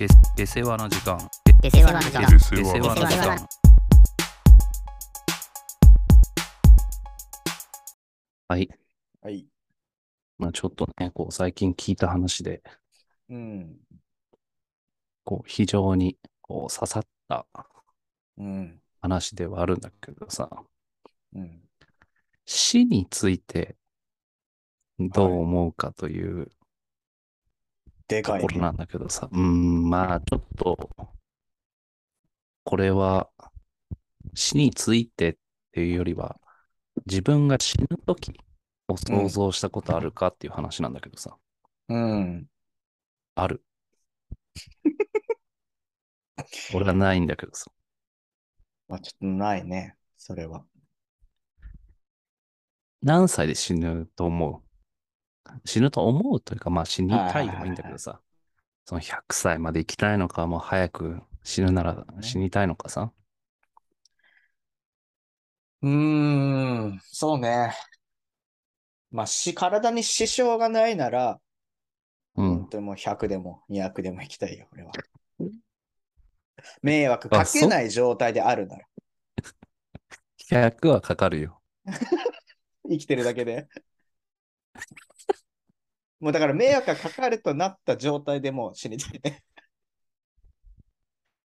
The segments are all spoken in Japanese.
で出世話の時間出世話の時間出世世話の時間はいはい。まあちょっとねこう最近聞いた話でうん。こう非常にこう刺さったうん。話ではあるんだけどさうん。死についてどう思うかというとでかい、ね。ころなんだけどさ、うーん、まあちょっと、これは死についてっていうよりは、自分が死ぬ時を想像したことあるかっていう話なんだけどさ、うん。ある。俺はないんだけどさ、まあ、ちょっとないね。それは。何歳で死ぬと思う？死ぬと思うというか、まあ死にたいでもいいんだけどさ、その100歳まで生きたいのか、もう早く死ぬなら死にたいのかさ、うーん。そうね。まあ、し、体に支障がないなら、うん本。当にもう100でも200でも行きたいよ、俺は。迷惑かけない状態であるなら。100はかかるよ。生きてるだけで。もうだから迷惑がかかるとなった状態でもう死にたいね。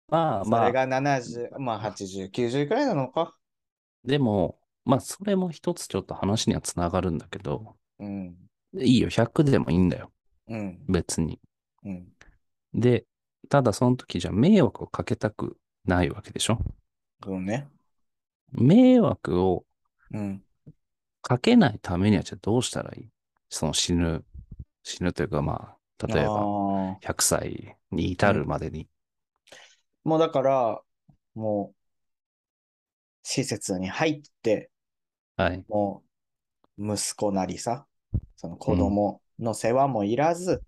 まあまあそれ、が70、まあ80、90くらいなのか。でも、まあそれも一つちょっと話にはつながるんだけど、うん。いいよ、100でもいいんだよ、うん。別に。うん。で、ただその時じゃ迷惑をかけたくないわけでしょそうね。迷惑をうん。かけないためにはじゃあどうしたらいい？その死ぬ、死ぬというかまあ、例えばあー100歳に至るまでに。もうだから、もう、施設に入って、はい。もう、息子なりさ、その子供の世話もいらず、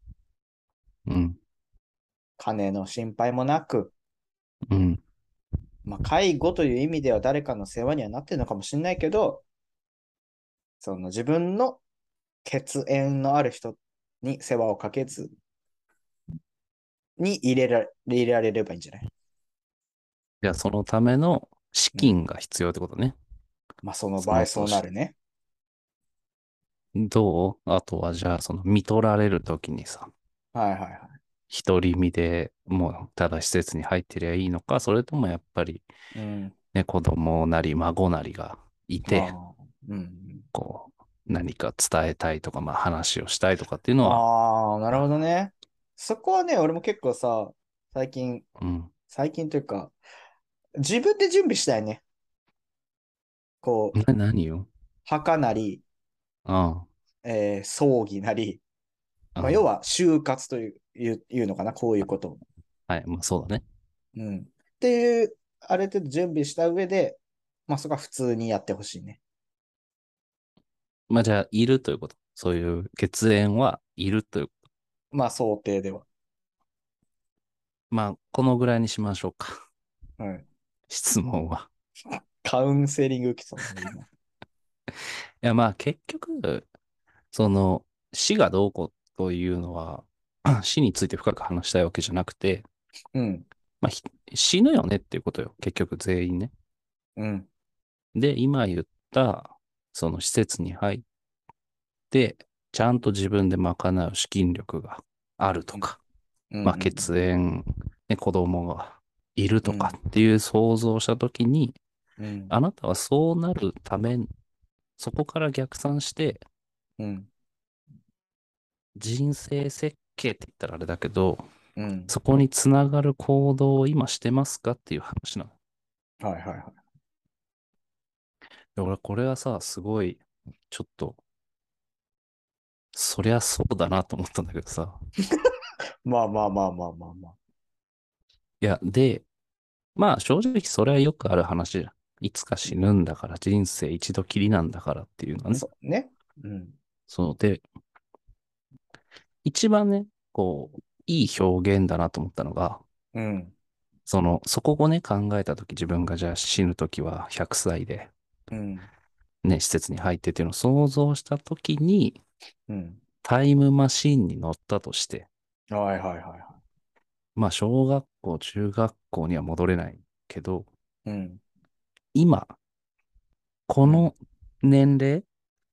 うん。金の心配もなく、うん。まあ、介護という意味では誰かの世話にはなってるのかもしれないけど、その自分の血縁のある人に世話をかけずに入れら入れられればいいんじゃない？じゃあそのための資金が必要ってことね。まあその場合そうなるね。どう？あとはじゃあその見取られる時にさ、はいはいはい。独り身でもうただ施設に入ってりゃいいのか、それともやっぱりうん。ね、子供なり孫なりがいて、うん。こう、何か伝えたいとか、まあ話をしたいとかっていうのは、ああ、なるほどね。そこはね、俺も結構さ、最近、うん。最近というか、自分で準備したいね。こう、な、何よ墓なり、あえー葬儀なり、あ。まあ、要は就活といういういうのかな、こういうことを。はい、まあそうだね。うん。っていう、ある程度準備した上で、まあそこは普通にやってほしいね。まあじゃあ、いるということ。そういう血縁はいるという。まあ想定では。まあ、このぐらいにしましょうか。はい。質問は。カウンセリング来そうだね いや、まあ結局、その、死がどうこうというのは、死について深く話したいわけじゃなくて、今うん。まあ、ひ死ぬよねっていうことよ。結局全員ね。うん。で、今言った、その施設に入って、ちゃんと自分で賄う資金力があるとか、うんまあ、血縁、ね、子供がいるとかっていう想像をしたときに、うん。あなたはそうなるため、そこから逆算して、うん。人生設計って言ったらあれだけど、うん。そこにつながる行動を今してますかっていう話なの。はいはいはい。で俺、これはさ、すごい、ちょっと、そりゃそうだなと思ったんだけどさ。まあまあまあまあまあまあ。いや、で、まあ正直それはよくある話じゃん。いつか死ぬんだから、人生一度きりなんだからっていうのはね。そうね。うん。そうで、一番ね、こう、いい表現だなと思ったのが、うん。その、そこをね、考えたとき、自分がじゃあ死ぬときは100歳で、うん。ね、施設に入ってっていうのを想像したときに、うん。タイムマシンに乗ったとして、はいはいはいはい。まあ、小学校、中学校には戻れないけど、うん。今、この年齢、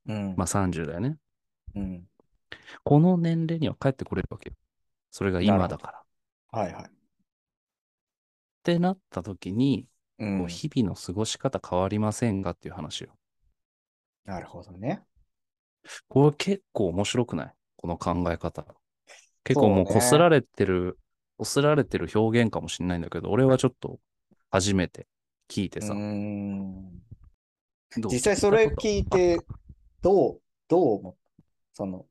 うん。まあ30だよね。うん。この年齢には帰ってこれるわけよ。それが今だから。っはいはい。てなった時に、う。ん日々の過ごし方変わりませんがっていう話よ。なるほどね。これ結構面白くない？この考え方。結構もうこすられてる、こすられてる表現かもしれないんだけど、俺はちょっと初めて聞いてさ。実際それ聞いて、どう、どう？思ったその、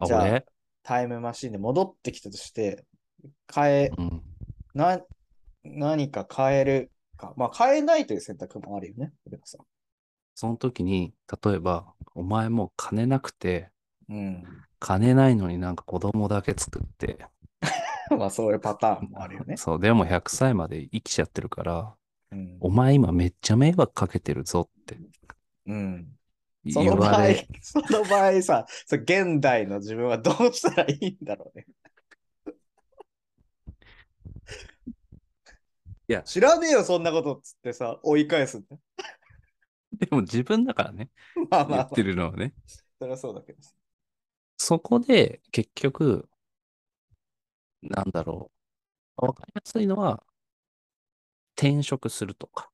あ、じゃあ俺？タイムマシンで戻ってきたとして、変え、うん。な、何か変えるか。まあ変えないという選択もあるよね。さ。その時に、例えば、お前もう金なくて、うん。金ないのになんか子供だけ作って、まあそういうパターンもあるよね。そう、でも100歳まで生きちゃってるから、うん。お前今めっちゃ迷惑かけてるぞってうん。その言場合その場合さ、現代の自分はどうしたらいいんだろうね。いや知らねえよ、そんなことっつってさ、追い返すんだよ。でも自分だからね、まあまあ、まあ言って、るのはね。それはそうだけどさ。そこで結局、なんだろう。わかりやすいのは、転職するとか、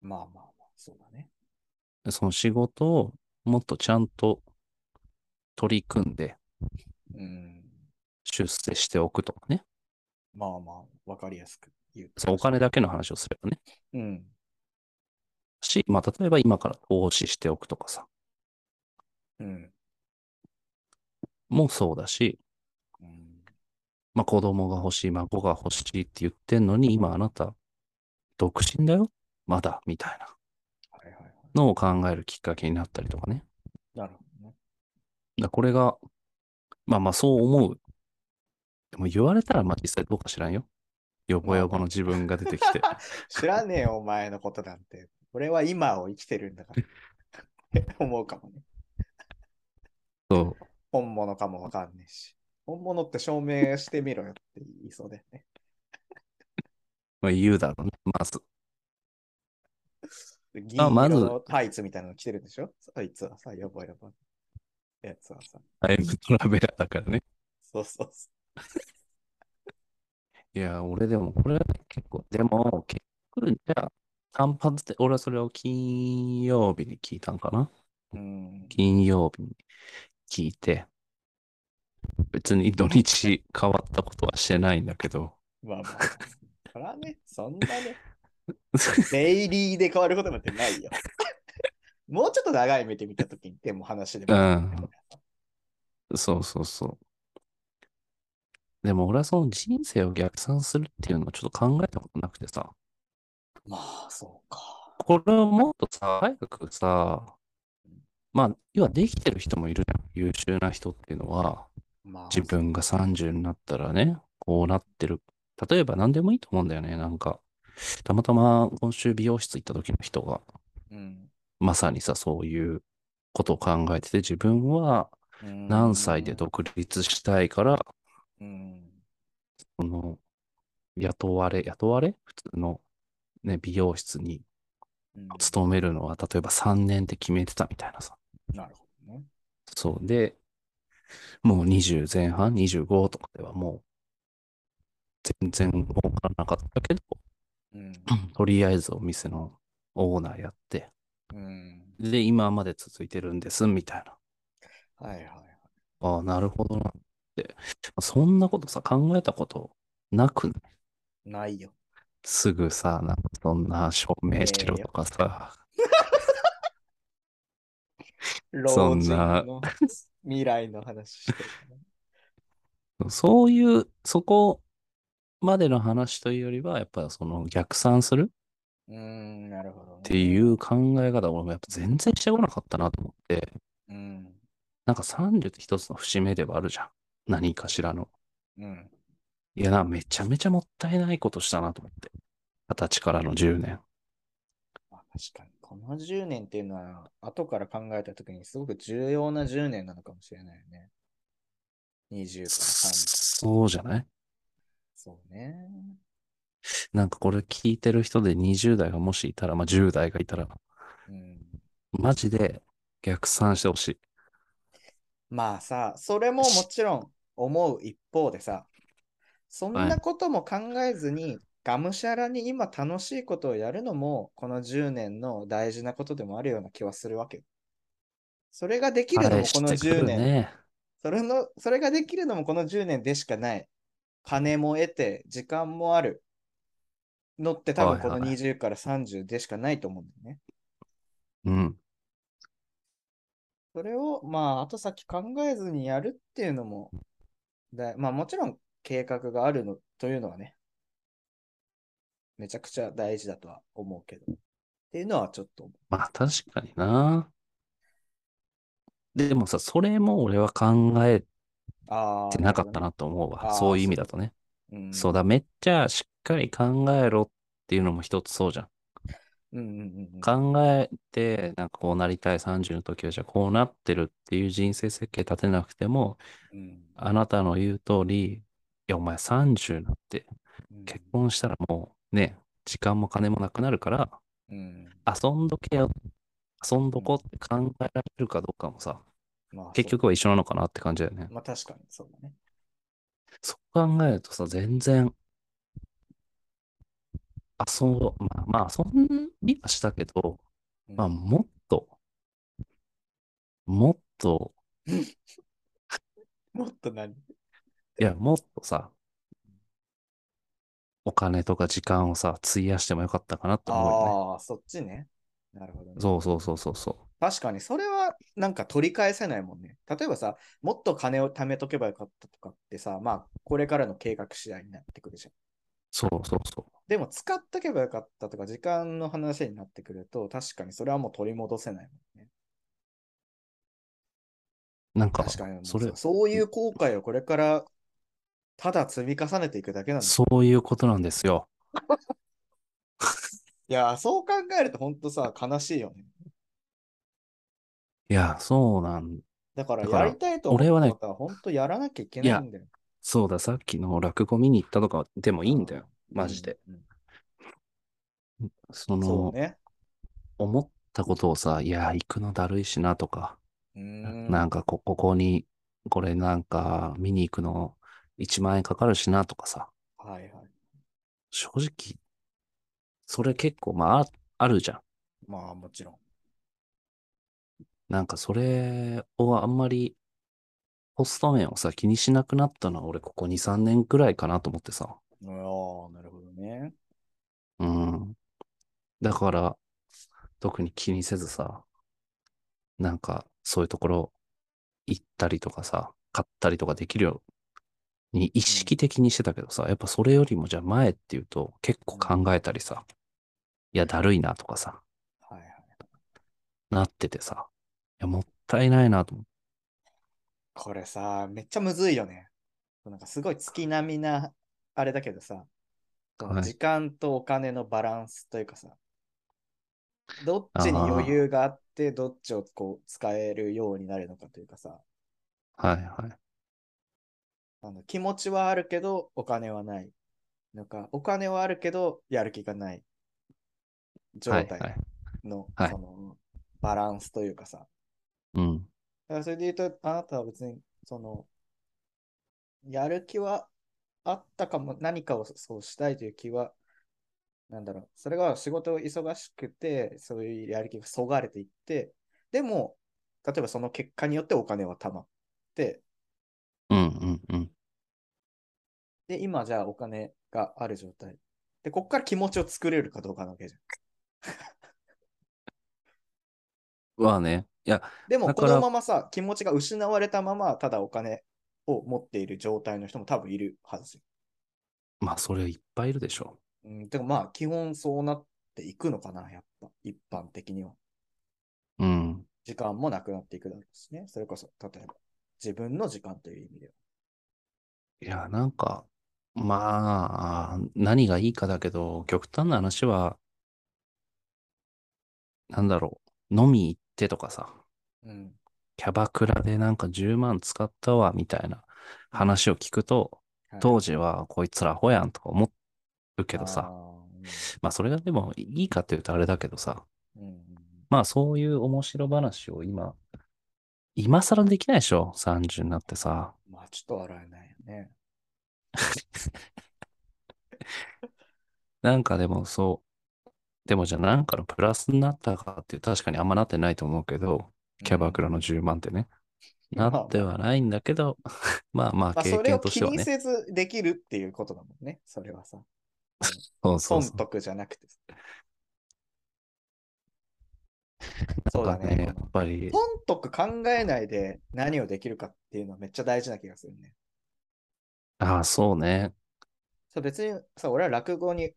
まあまあまあ、そうだね。その仕事をもっとちゃんと取り組んでうん。出世しておくとかね。まあまあ、わかりやすく言うと。そうお金だけの話をすればね。うん。し、まあ、例えば今から投資しておくとかさ、うん。もそうだし、うん。まあ、子供が欲しい、孫が欲しいって言ってんのに、今あなた、独身だよまだ、みたいなはいはいはい。のを考えるきっかけになったりとかね。なるほどね。だこれが、まあまあそう思う。でも言われたらまあ実際どうか知らんよ。よぼよぼの自分が出てきて。知らねえよ、お前のことなんて。俺は今を生きてるんだから。っ て思うかもね。そう。本物かもわかんねえし。本物って証明してみろよって言いそうだよね。まあ言うだろうね。まず。銀あまず色のタイツみたいなの着てるんでしょ？そいつはさ、やばいやばい。やつはさ。タイムトラベラーだからね。そうそうそいや、俺でも、これは結構、でも、結局、じゃあ、単発で、俺はそれを金曜日に聞いたんかなう。うん。金曜日に聞いて、別に土日変わったことはしてないんだけど、まあまあ。そらね、そんなね、デイリーで変わることなんてないよ。もうちょっと長い目で見たときに、でも話でも。うんそうそうそう。でも俺はその人生を逆算するっていうのをちょっと考えたことなくてさ、まあ、そうか。これをもっとさ、早くさ、まあ、要はできてる人もいるじゃん。優秀な人っていうのは、まあ、自分が30になったらね、こうなってる。例えば何でもいいと思うんだよね。なんか、たまたま今週美容室行った時の人が、うん。まさにさ、そういうことを考えてて、自分は何歳で独立したいから、うん。その、雇われ、雇われ？普通のね、美容室にうん勤めるのは、例えば3年って決めてたみたいなさ。なるほどね。そうで、もう20前半、25とかではもう、全然儲からなかったけど、うん。とりあえずお店のオーナーやって、うん。で、今まで続いてるんです、みたいな。はいはいはい。ああ、なるほどな。そんなことさ、考えたことなくない？ないよ。すぐさ、なんかそんな証明しろとかさ、老そん人なの未来の話して。そういう、そこまでの話というよりは、やっぱその逆算する？うーん、なるほど、ね。っていう考え方、俺もやっぱ全然してこなかったなと思って、うん。なんか30って一つの節目ではあるじゃん。何かしらの。うん。いやな、めちゃめちゃもったいないことしたなと思って。二十歳からの10年。まあ、確かに。この10年っていうのは、後から考えたときにすごく重要な10年なのかもしれないよね。20から30。そうじゃない？そうね。なんかこれ聞いてる人で20代がもしいたら、まあ10代がいたら、うん。マジで逆算してほしい。まあさ、それももちろん思う一方でさ、そんなことも考えずに、がむしゃらに今楽しいことをやるのも、この10年の大事なことでもあるような気はするわけよ。それができるのも返このしてく10年、るね。それの、それができるのもこの10年でしかない。金も得て、時間もあるのって多分このはいはい20から30でしかないと思うんだよね。うん。それを、まあ、後先考えずにやるっていうのも、だまあ、もちろん計画があるのというのはね、めちゃくちゃ大事だとは思うけど、っていうのはちょっと思まあ確かにな。でもさ、それも俺は考えてなかったるなと思うわ。そういう意味だとね。ほどね。そうだ、めっちゃしっかり考えろっていうのも一つそうじゃん。うん。うんうん。考えて、なんかこうなりたい30の時は、じゃあこうなってるっていう人生設計立てなくても、うんあなたの言う通り、いや、お前30になってうん結婚したらもうね、時間も金もなくなるから、うん。遊んどけよ、遊んどこって考えられるかどうかもさ、まあ、結局は一緒なのかなって感じだよねそう。。まあ、確かにそうだね。そう考えるとさ、全然、遊ん、まあまあ遊んりはしたけど、うんまあもっと、もっと、もっと何？いや、もっとさ、お金とか時間をさ、費やしてもよかったかなって思うよね。ああ、そっちね。なるほどね。そうそうそうそうそ確かに、それはなんか取り返せないもんね。例えばさ、もっと金を貯めとけばよかったとかってさ、まあ、これからの計画次第になってくるじゃん。う。そうそうそでも、使っとけばよかったとか、時間の話になってくると、確かにそれはもう取り戻せないもんね。う。なんか、確かにそれさ、そういう後悔をこれからただ積み重ねていくだけなんだ。そういうことなんですよ。いや、そう考えると本当さ、悲しいよね。いや、そうなん、だから、やりたいと思った俺はね本当やらなきゃいけないんだよ。そうだ、さっきの落語見に行ったとかでもいいんだよ。マジで。うん。そうんそうの、ね。思ったことをさ、いや、行くのだるいしなとか、ん。なんかこ、ここに、これなんか見に行くの1万円かかるしなとかさ、はいはい。正直、それ結構、まあ、ああるじゃん。まあ、もちろん。なんかそれをあんまり、ポスト面をさ、気にしなくなったのは俺ここ2、3年くらいかなと思ってさ。ああ、なるほどね。うん。だから、特に気にせずさ、なんかそういうところ行ったりとかさ、買ったりとかできるように意識的にしてたけどさ、やっぱそれよりもじゃあ前っていうと結構考えたりさ、いや、だるいなとかさ、はいはい。なっててさ、いや、もったいないなと思って。これさ、めっちゃむずいよね。なんかすごい月並みな、あれだけどさ、時間とお金のバランスというかさ、どっちに余裕があって、どっちをこう使えるようになるのかというかさ、はいはい。あの気持ちはあるけど、お金はない。なんか、お金はあるけど、やる気がない状態はいはい。の、はいそのバランスというかさ、うん。だからそれで言うと、あなたは別に、その、やる気はあったかも、何かをそうしたいという気は、なんだろう、それが仕事忙しくて、そういうやる気がそがれていって、でも、例えばその結果によってお金は貯まって、うんうんうん。で、今じゃあお金がある状態。で、こっから気持ちを作れるかどうかなわけじゃん。はね、いや、でも、このままさ、気持ちが失われたまま、ただお金を持っている状態の人も多分いるはずよ。まあそれいっぱいいるでしょうん、てかまあ、基本そうなっていくのかな、やっぱ、一般的には。う。うん。時間もなくなっていくだろうしね。それこそ、例えば、自分の時間という意味では。いや、なんか、まあ、何がいいかだけど、極端な話は、なんだろう、飲み行ってとかさ、うん。キャバクラでなんか10万使ったわ、みたいな話を聞くと、当時はこいつらアホやんとか思うけどさ、あまあそれがでもいいかって言うとあれだけどさ、うんまあそういう面白話を今、今更できないでしょ ?30 になってさ。まあちょっと笑えないよね。なんかでもそう、でもじゃあなんかのプラスになったかっていう確かにあんまなってないと思うけど、キャバクラの10万ってね。まあなってはないんだけど、まあまあ経まあそれを気に験としてはね。せずできるっていうことだもんね。それはさ。そうそうそう。損得じゃなくて。そうだね。やっぱり、損得考えないで何をできるかっていうのはめっちゃ大事な気がするね。ああ、そうね。そう別にさ、俺は落語に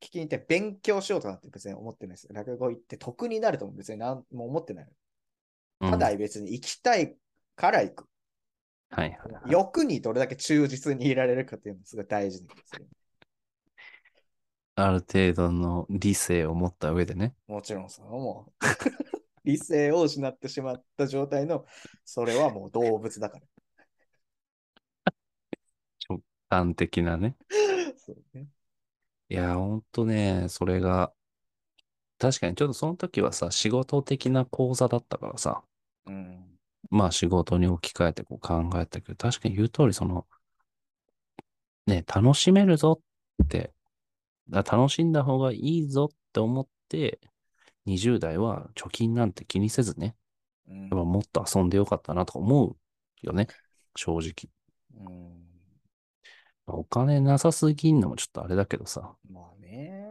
聞きに行って勉強しようとなって別に思ってないです。落語行って得になるとも別に何も思ってない。うんただ別に行きたいから行く。はい。欲にどれだけ忠実にいられるかっていうのがすごい大事な気がする。ある程度の理性を持った上でね。もちろんさ、もう理性を失ってしまった状態の、それはもう動物だから。端的なね。そうね。いや、ほんとね、それが、確かにちょっとその時はさ、仕事的な講座だったからさ、うん。まあ仕事に置き換えてこう考えたけど、確かに言う通りその、ね、楽しめるぞって、だ楽しんだ方がいいぞって思って、20代は貯金なんて気にせずね、うん。もっと遊んでよかったなとか思うよね、正直。うんお金なさすぎんのもちょっとあれだけどさ、まあね。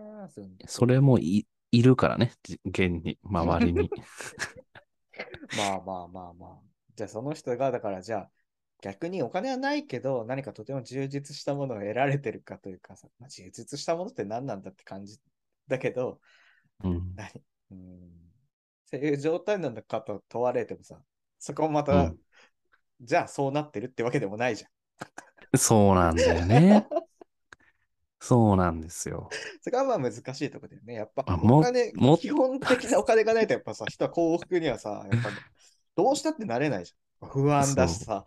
それもいいるからね、じ現に、周りに。まあまあまあまあ。じゃあその人が、だからじゃあ逆にお金はないけど何かとても充実したものを得られてるかというかさ、まあ、充実したものって何なんだって感じだけど、うん。何うんそういう状態なのかと問われてもさ、そこもまた、うんじゃあそうなってるってわけでもないじゃん。そうなんだよね。そうなんですよ。それがまあ難しいところだよね。やっぱお金も、基本的なお金がないとやっぱさ、人は幸福にはさ、やっぱどうしたってなれないじゃん。不安だしさ。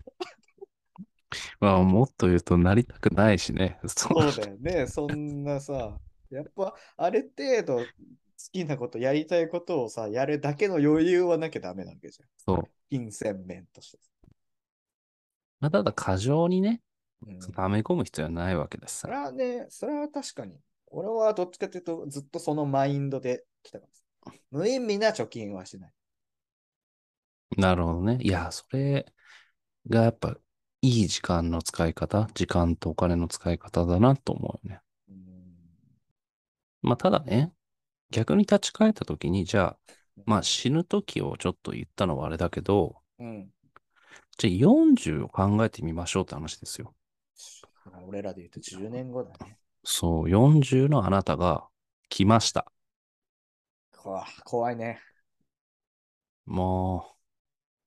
まあ、もっと言うとなりたくないしね。そそうだよね。そんなさ、やっぱある程度好きなこと、やりたいことをさ、やるだけの余裕はなきゃダメなわけじゃん。そう。金銭面として。まあ、ただ過剰にね、うん、溜め込む必要はないわけですそれさ。はね、それは確かに。俺はどっちかというと、ずっとそのマインドで来たからさ。無意味な貯金はしない。なるほどね。いや、それがやっぱいい時間の使い方、時間とお金の使い方だなと思うよね。うんまあ、ただね、逆に立ち返った時に、じゃあ、まあ死ぬ時をちょっと言ったのはあれだけど、うん。じゃあ40を考えてみましょうって話ですよ。俺らで言うと10年後だね。そう、40のあなたが来ました。怖怖いね。もう、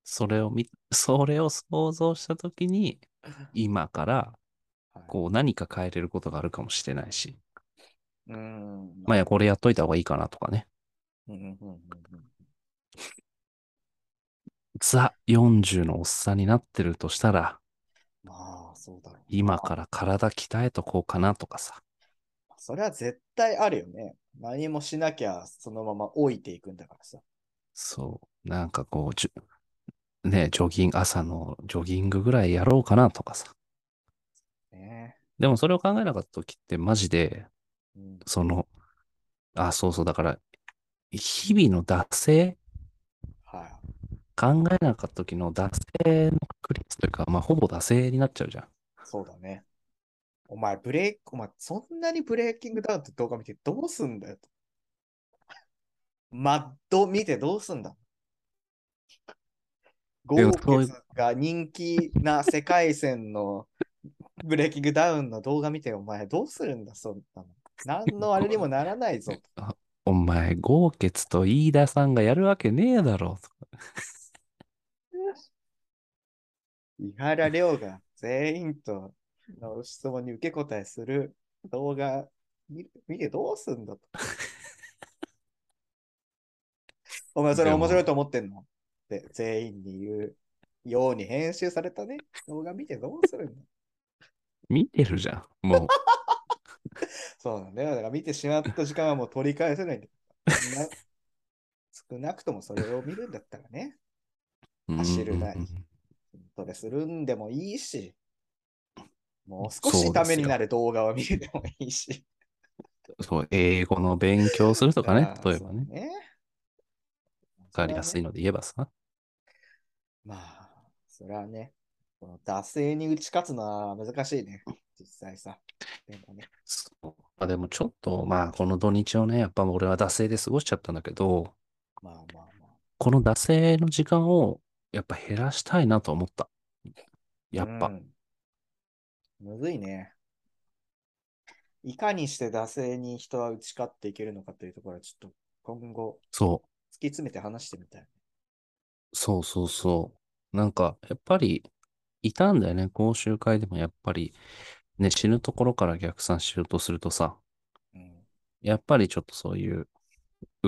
それを見、それを想像したときに、今から、はいこう何か変えれることがあるかもしれないし、うん。まあいや、これやっといた方がいいかなとかね。ザ40のおっさんになってるとしたら、まあ、そうだろうな。今から体鍛えとこうかなとかさ。それは絶対あるよね。何もしなきゃそのまま置いていくんだからさ。そう、なんかこう、じゅね、ジョギング、朝のジョギングぐらいやろうかなとかさ。ねでもそれを考えなかった時ってマジで、うん、その、あ、そうそう、だから、日々の惰性はい。考えなかった時の惰性の確率というか、まあ、ほぼ惰性になっちゃうじゃん。そうだね。お前、ブレイク、お前、そんなにブレイキングダウンって動画見てどうすんだよと。マッド見てどうすんだゴでもーそういうケツが人気な世界線のブレイキングダウンの動画見て、お前どうするんだ、そんなの。何のあれにもならないぞ。お前、豪傑と飯田さんがやるわけねえだろ。伊原亮が全員との質問に受け答えする動画見見てどうすんだと。お前それ面白いと思ってんの？って全員に言うように編集されたね動画見てどうするんだ見てるじゃん。もう。そうなんだよ。だから見てしまった時間はもう取り返せないんだ少なくともそれを見るんだったらね、走るなりトレするんでもいいし、もう少しためになる動画を見るでもいいし。そう、英語の勉強するとかね例えばね。ね。わかりやすいの。ので言えばさ。まあ、それはね、この惰性に打ち勝つのは難しいね。実際さ。でもね。そうあでもちょっと、まあ、この土日をね、やっぱ俺は惰性で過ごしちゃったんだけど、まあまあまあ。この惰性の時間をやっぱ減らしたいなと思った。やっぱ。うんむずいね。いかにして惰性に人は打ち勝っていけるのかというところはちょっと今後そう。突き詰めて話してみたい。そうそうそう。なんか、やっぱり、いたんだよね。講習会でもやっぱり、ね、死ぬところから逆算しようとするとさ、うん、やっぱりちょっとそういう、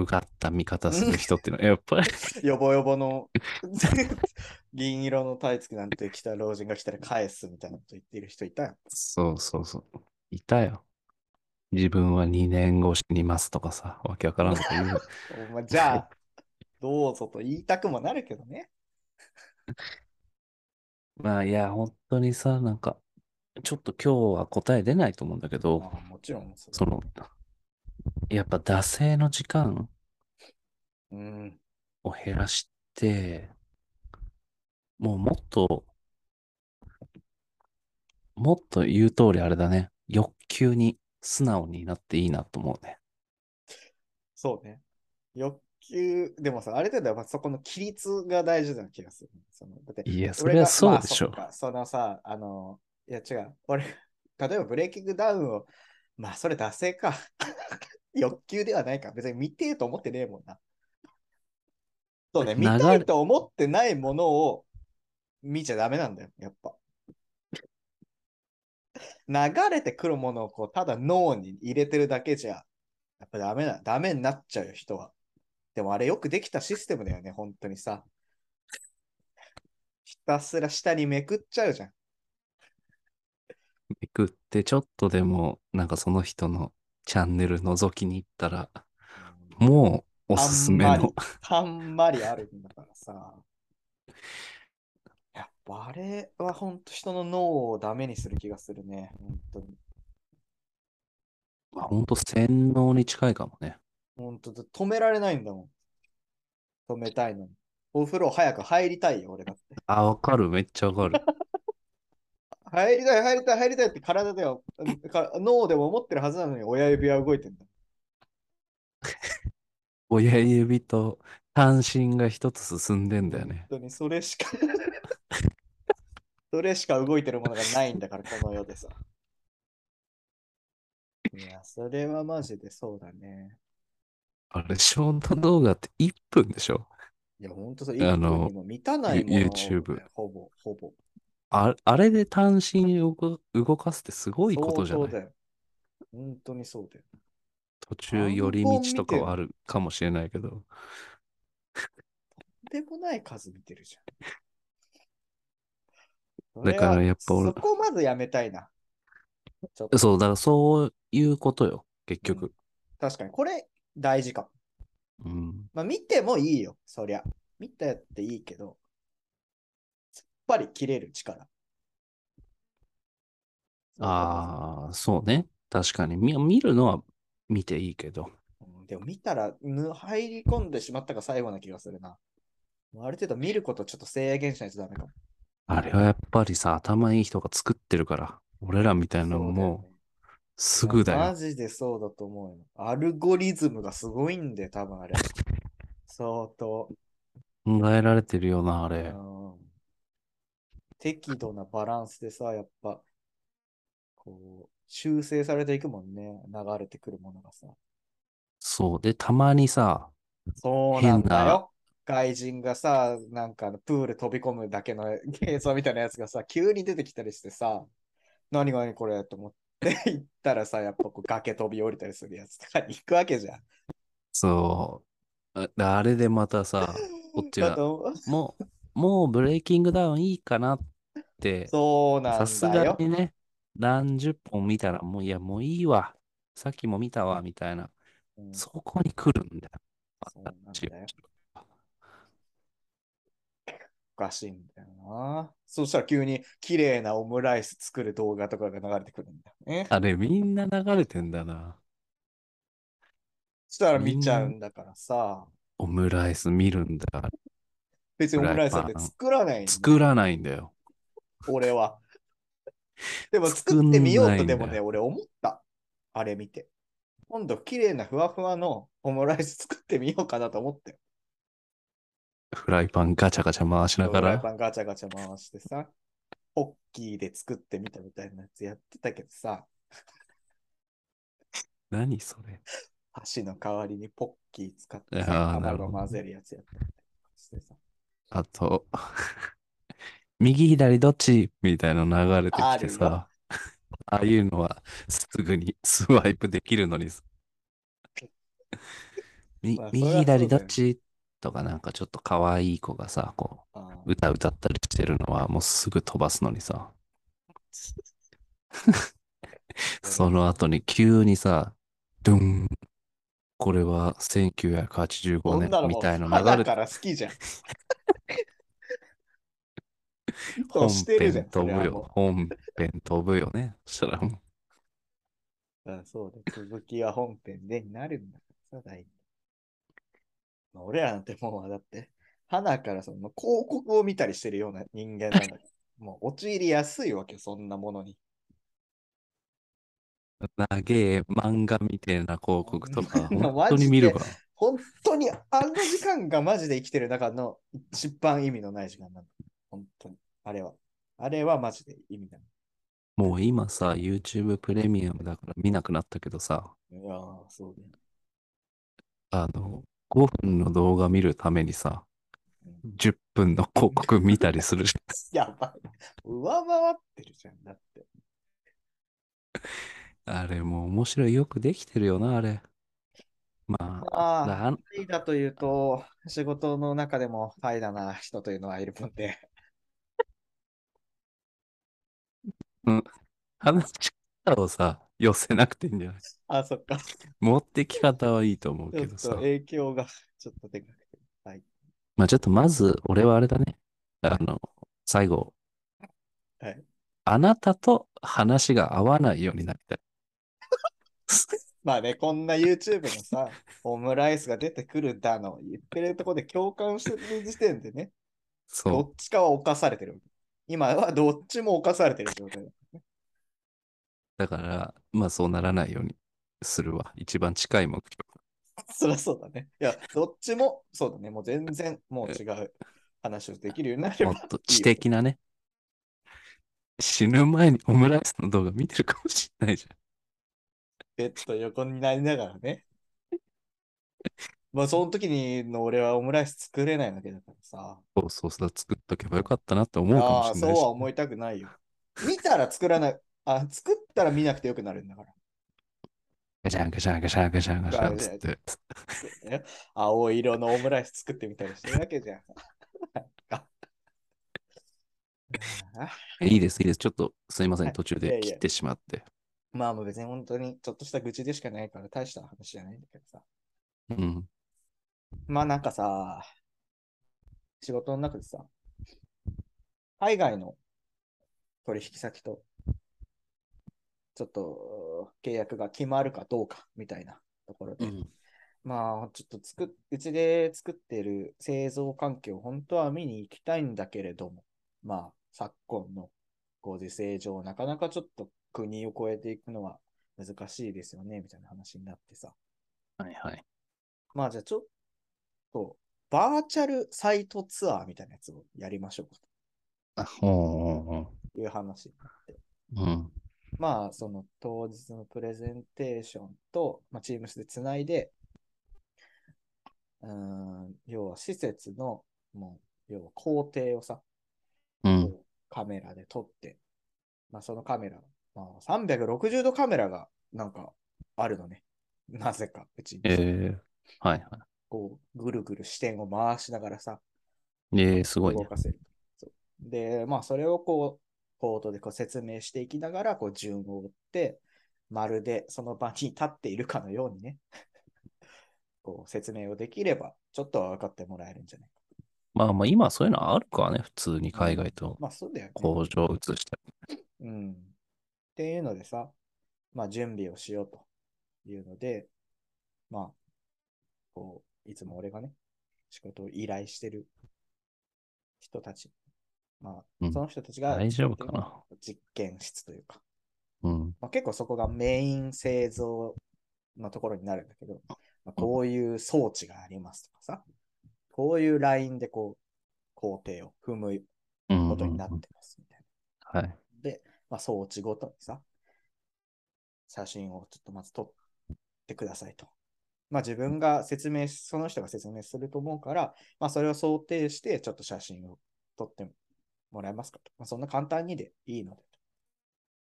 うがった見方する人っていうのは、やっぱり、よぼよぼの 銀色のタイツなんて来た老人が来たら返すみたいなこと言っている人いたよ。そうそうそう。いたよ。自分は2年後死にますとかさ、わけわからんこと言う。お前じゃあ、どうぞと言いたくもなるけどね。まあ、いや、本当にさ、なんか、ちょっと今日は答え出ないと思うんだけど、まあ、もちろんその、やっぱ惰性の時間うん。を減らして、もうもっと、もっと言う通りあれだね。欲求に素直になっていいなと思うね。そうね。欲求、でもさ、あれだよ、やっぱそこの規律が大事な気がする。そのだっていや、それはそうでしょまあ。そっかそのさ、あの、いや違う。俺、例えばブレイキングダウンを、まあそれ惰性か。欲求ではないか。別に見てえと思ってねえもんな。そうね、見流れたいと思ってないものを見ちゃダメなんだよ、やっぱ。流れてくるものをこうただ脳に入れてるだけじゃ、やっぱダメな、ダメになっちゃうよ、人は。でもあれよくできたシステムだよね、本当にさ。ひたすら下にめくっちゃうじゃん。めくってちょっとでも、なんかその人のチャンネル覗きに行ったら、もうおすすめのあんまり。たんまりあるんだからさ。やっぱあれは本当人の脳をダメにする気がするね。本当に。まあ、ほんと洗脳に近いかもね。本当だ止められないんだもん。止めたいのに。お風呂早く入りたいよ、俺だって。あ、わかる。めっちゃわかる。入りたい、入りたい、入りたいって体では、か脳でも思ってるはずなのに親指は動いてんだ。親指と単身が一つ進んでんだよね。本当にそれしかそれしか動いてるものがないんだから、この世でさ。いや、それはマジでそうだね。あれ、ショート動画って1分でしょ？いや、ほんとそう、あの1分にも満たないもの、YouTube ほぼ、ほぼ。ああれで単身動か動かすってすごいことじゃない？相当だよ。本当にそうだよ。途中寄り道とかはあるかもしれないけど。とんでもない数見てるじゃん。だからやっぱ俺そこまずやめたいな。そう、だからそういうことよ、結局。確かに、これ大事かも。うん。まあ見てもいいよ、そりゃ。見てっていいけど、ぱり切れる力。ああ、そうね。確かに。み見るのは見ていいけど。うんでも見たらぬ入り込んでしまったが最後な気がするな。ある程度見ることちょっと制限しないとダメかも。あれはやっぱりさ、頭いい人が作ってるから。俺らみたいなのもねうすぐだマよ。ジでそうだと思うよ。アルゴリズムがすごいんで、多分あれ。相当。考えられてるよな、あうれ。ん適度なバランスでさ、やっぱ、こう、修正されていくもんね。流れてくるものがさ。そう。で、たまにさ、そうなんだ変よ。外人がさ、なんかプール飛び込むだけの 映像みたいなやつがさ、急に出てきたりしてさ、何が何これと思って 行ったらさ、やっぱこう崖飛び降りたりするやつとかに 行くわけじゃん。そう。ああれでまたさ、こっちがもう、もうブレイキングダウンいいかなって、そうなんさすだよ。がにね、何十本見たらもう、いや、もういいわ。さっきも見たわ、みたいな。うん、そこに来るんだよ。そうなんだよ。おかしいんだよな。そしたら急に綺麗なオムライス作る動画とかが流れてくるんだよね。あれ、みんな流れてんだな。そしたら見ちゃうんだからさ。オムライス見るんだ。別にオムライスなんて作らない作らないんだよ。俺は。でも作ってみようとでもね、俺思った。あれ見て。今度綺麗なふわふわのオムライス作ってみようかなと思って。フライパンガチャガチャ回しながら。フライパンガチャガチャ回してさ、ポッキーで作ってみたみたいなやつやってたけどさ、何それ箸の代わりにポッキー使って卵混ぜるやつやってみた。あと、右左どっちみたいなの流れてきてさ、ああいうのはすぐにスワイプできるのにさ。みまあ右左どっちとかなんかちょっと可愛い子がさ、こう、歌歌ったりしてるのはもうすぐ飛ばすのにさ、その後に急にさ、ドゥン、これは1985年みたいなの流れて。花から好きじゃん。意本。編飛ぶよ。本編飛ぶよね。そしたらもう、うあそうだ、続きは本編でになるんだからさ、俺らなんてもうだって、花からその広告を見たりしてるような人間なんだ もう陥りやすいわけ、そんなものに。長え漫画みたいな広告とか、まあ本当に見るわ。本当にあの時間がマジで生きてる中の一番意味のない時間なんだ。本当に。あれは。あれはマジで意味ない。もう今さ、YouTube プレミアムだから見なくなったけどさ、いやー、そうだよ。あの、5分の動画見るためにさ、うん10分の広告見たりするじ やばい。上回ってるじゃん。だって。ゃん。あれもう面白い。よくできてるよな、あれ。まあ、あだあ、ファイだというと、仕事の中でもファイだな人というのはいるもんで。話し方をさ、寄せなくていいんじゃない？あ、そっか。持ってき方はいいと思うちょっとけどさ。影響がちょっとでかくて。はい。まあちょっとまず、俺はあれだね。あの、最後、はい。あなたと話が合わないようになりたい。まあね、こんな YouTube のさ、オムライスが出てくるだの言ってるところで共感してる時点でね、どそっちかは犯されてる。今はどっちも犯されてる状態だ。う。だから、まあそうならないようにするわ。一番近い目標。そりゃそうだね。いや、どっちもそうだね。もう全然もう違う話をできるようになればもっと知的なね。死ぬ前にオムライスの動画見てるかもしれないじゃん。ベッド横になりながらね。まあ、その時にの俺はオムライス作れないわけだからさ。そうそうそう、作っとけばよかったなって思うかもああ、しれないし。そうは思いたくないよ。見たら作らない。あ、作ったら見なくてよくなるんだから。ガシャンガシャンガシャンガシャンガシャンつって。ね青色のオムライス作ってみたりしてるわけじゃん。あ いいです、いいです。ちょっとすいません、はい途中いやいやで切ってしまって。まあもう別に本当にちょっとした愚痴でしかないから大した話じゃないんだけどさ。うん。まあなんかさ、仕事の中でさ、海外の取引先と、ちょっと契約が決まるかどうかみたいなところで、うん。まあちょっと作っ、うちで作ってる製造環境、本当は見に行きたいんだけれども、まあ昨今のご時世上、なかなかちょっと国を越えていくのは難しいですよね、みたいな話になってさ。はいはい。まあじゃあちょっと、バーチャルサイトツアーみたいなやつをやりましょうかという話になって。う。うん。まあその当日のプレゼンテーションと、まあ、Teams でつないで、うーん、要は施設の、もう、要は工程をさ、うん。カメラで撮って、まあそのカメラ、まあ、360度カメラがなんかあるのね。なぜか、うちに。えー、はいはこう、ぐるぐる視点を回しながらさ、い。えー、すごいね。動かせる。で、まあ、それをこコードでこう説明していきながら、こう順を追って、まるでその場に立っているかのようにね、こう説明をできれば、ちょっとは分かってもらえるんじゃないか。まあまあ今そういうのあるからね、普通に海外とまあそうだよね。工場を移したり。うん。っていうのでさ、まあ準備をしようというので、まあ、こう、いつも俺がね、仕事を依頼してる人たち、まあ、うんその人たちが大丈夫かな？実験室というか、うん。まあ、結構そこがメイン製造のところになるんだけど、まあ、こういう装置がありますとかさ、こういうラインでこう、工程を踏むうんことになってますみたいな。はい。で、まあ、装置ごとにさ、写真をちょっとまず撮ってくださいと。まあ自分が説明し、その人が説明すると思うから、まあそれを想定してちょっと写真を撮ってもらえますかと。まあそんな簡単にでいいので。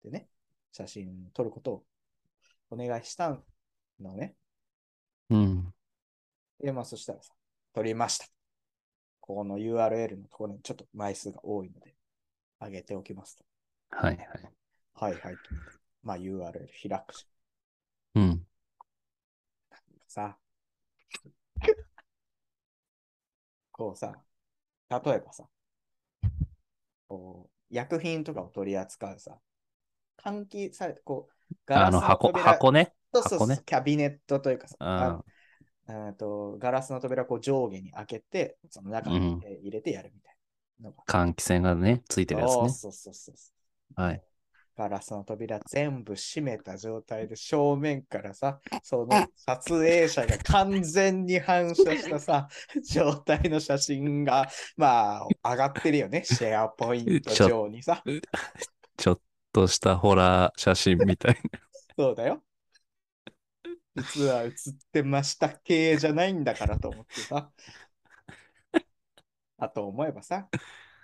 でね、写真撮ることをお願いしたのね。うん。で、まあそしたらさ、撮りました。ここの URL のところにちょっと枚数が多いので、上げておきますと。はいはい。はいはい。まあ URL 開くじうん。さ。こうさ、例えばさ、こう、薬品とかを取り扱うさ、換気されて、こう、ガあの箱、扉箱ね。そうそうそう箱ねキャビネットというかさ、あああとガラスの扉をこう上下に開けて、その中にえー入れてやるみたいなのが。換気扇がね、ついてるやつね。そうそうそうそう。はい。ガラスの扉全部閉めた状態で正面からさ、その撮影者が完全に反射したさ、状態の写真が、まあ、上がってるよね。シェアポイント上にさ。ちょっとしたホラー写真みたいそうだよ。実は映ってました系じゃないんだからと思ってさ。あと思えばさ、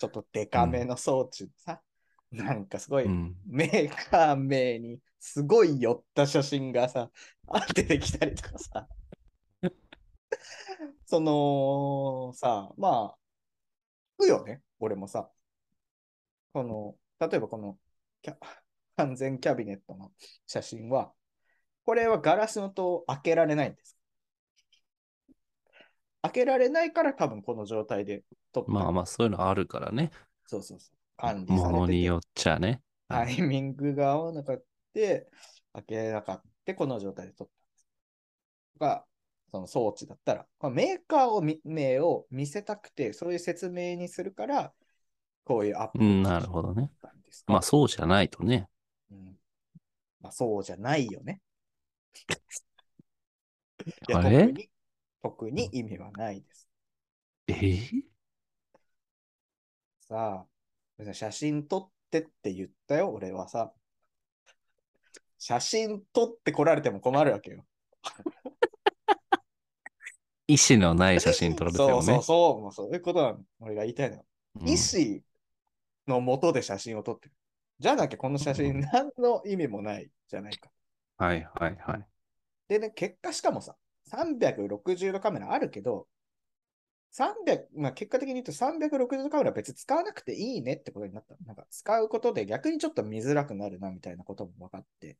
ちょっとデカめの装置でさ、なんかすごいな。うん。メーカー名にすごい寄った写真がさ、あ出てきたりとかさ。そのさ、まあ、聞くよね、俺もさ。この、例えばこのキャ完全キャビネットの写真は、これはガラスの戸を開けられないんです。開けられないから多分この状態で撮った。まあまあ、そういうのあるからね。そうそうそう。管理もされててのによっちゃね。タイミングが合わなかって、開けなかった、この状態で撮った。が、その装置だったら、このメーカーをみ名を見せたくて、そういう説明にするから、こういうアップうん、なるほどね。まあ、そうじゃないとね。うんまあ、そうじゃないよね。あれ？特に特に意味はないです。えー？さあ、写真撮ってって言ったよ、俺はさ。写真撮って来られても困るわけよ。意思のない写真撮られてそうもね。そうそう、もうそういうことなの。俺が言いたいのよ。うん意思のもとで写真を撮ってる。じゃなきゃこの写真何の意味もないじゃないか。はいはいはい。でね、結果しかもさ、360度カメラあるけど、300、まあ、結果的に言うと360度カメラ別に使わなくていいねってことになった。なんか使うことで逆にちょっと見づらくなるなみたいなことも分かって。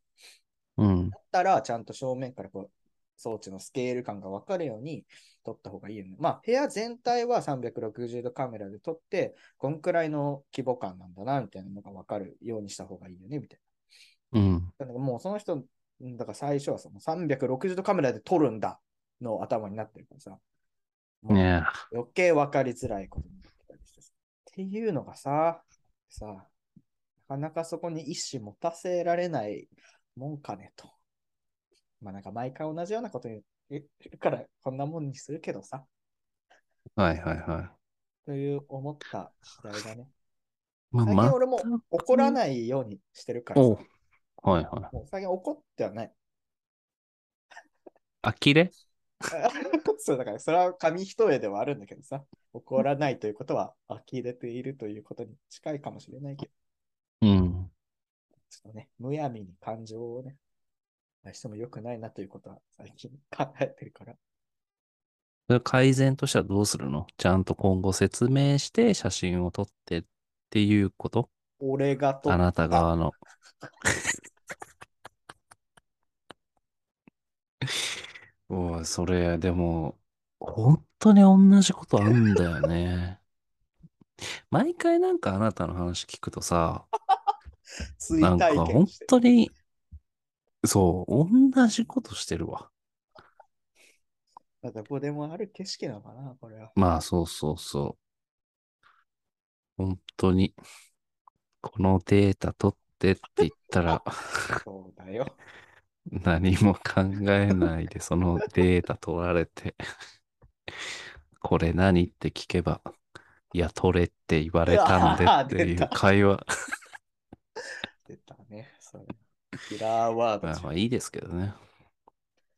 うん。だったらちゃんと正面からこう装置のスケール感が分かるように撮った方がいいよね。まあ部屋全体は360度カメラで撮って、こんくらいの規模感なんだなみたいなのが分かるようにした方がいいよねみたいうん。な。だからもうその人、だから最初はその360度カメラで撮るんだの頭になってるからさ。余計分かりづらいことになってたりしてさ。っていうのがさ、さ、なかなかそこに意思持たせられないもんかねと。まあなんか毎回同じようなこと言うからこんなもんにするけどさ、はいはいはい。という思った次第だね。まあ、最近俺も怒らないようにしてるからはいはい。もう最近怒ってはない。呆れ？そうだからそれは紙一重ではあるんだけどさ、怒らないということは呆れているということに近いかもしれないけど。うん。ちょっとね、むやみに感情をね、出しても良くないなということは最近考えてるから。それ改善としてはどうするの？ちゃんと今後説明して写真を撮ってっていうこと？俺がとあなた側の。おい、それ、でも、本当に同じことあんだよね。毎回なんかあなたの話聞くとさ、追なんか体本験して。当に、そう、同じことしてるわ。どこでもある景色なのかな、これは。まあ、そうそうそう。本当に、このデータ取ってって言ったら、そうだよ。何も考えないで、そのデータ取られて、これ何って聞けば、いや、取れって言われたんでっていう会話。出たね。それキラーワードまあまあいいですけどね。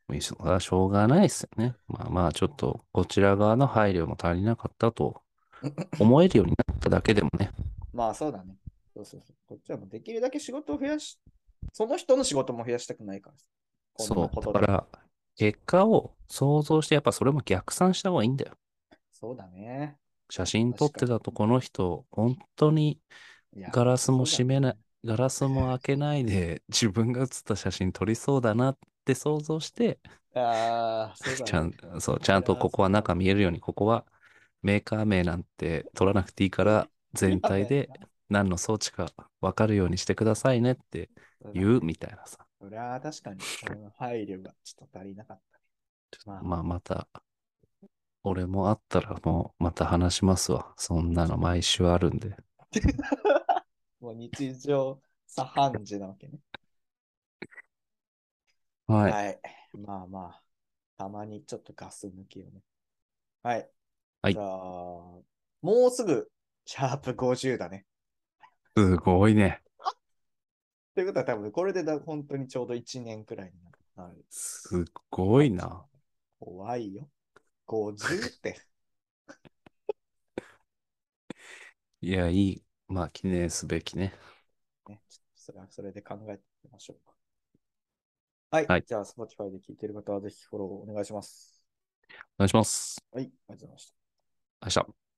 もうそれはしょうがないですよね。まあまあちょっとこちら側の配慮も足りなかったと 思えるようになっただけでもね。まあそうだね。そうそうそう。こっちはもうできるだけ仕事を増やし、その人の仕事も増やしたくないからそう。だから結果を想像してやっぱそれも逆算した方がいいんだよ。そうだね。写真撮ってたとこの人、本当にガラスも閉めないそうだねガラスも開けないで 自分が写った写真撮りそうだなって想像して、ああ、そうだね。ちゃん、そう、ちゃんとここは中見えるように、ここはメーカー名なんて取らなくていいから、全体で何の装置か分かるようにしてくださいねって言うみたいなさ。そりゃあ確かに、その配慮がちょっと足りなかったね。まあまあ、また、俺もあったらもうまた話しますわ。そんなの毎週あるんで。もう日常茶飯事なわけね。はい。はい。まあまあ、たまにちょっとガス抜きをね。はい。はいじゃあ、もうすぐ、シャープ50だね。すごいね。ということは多分これでだ本当にちょうど1年くらいになる。すごいな。怖いよ。50って。いや、いい。まあ、記念すべきね。ね、ちょっとそれはそれで考えてみましょうか。はい。はいじゃあ、Spotify で聞いている方はぜひフォローお願いします。お願いします。はい。ありがとうございました。明日。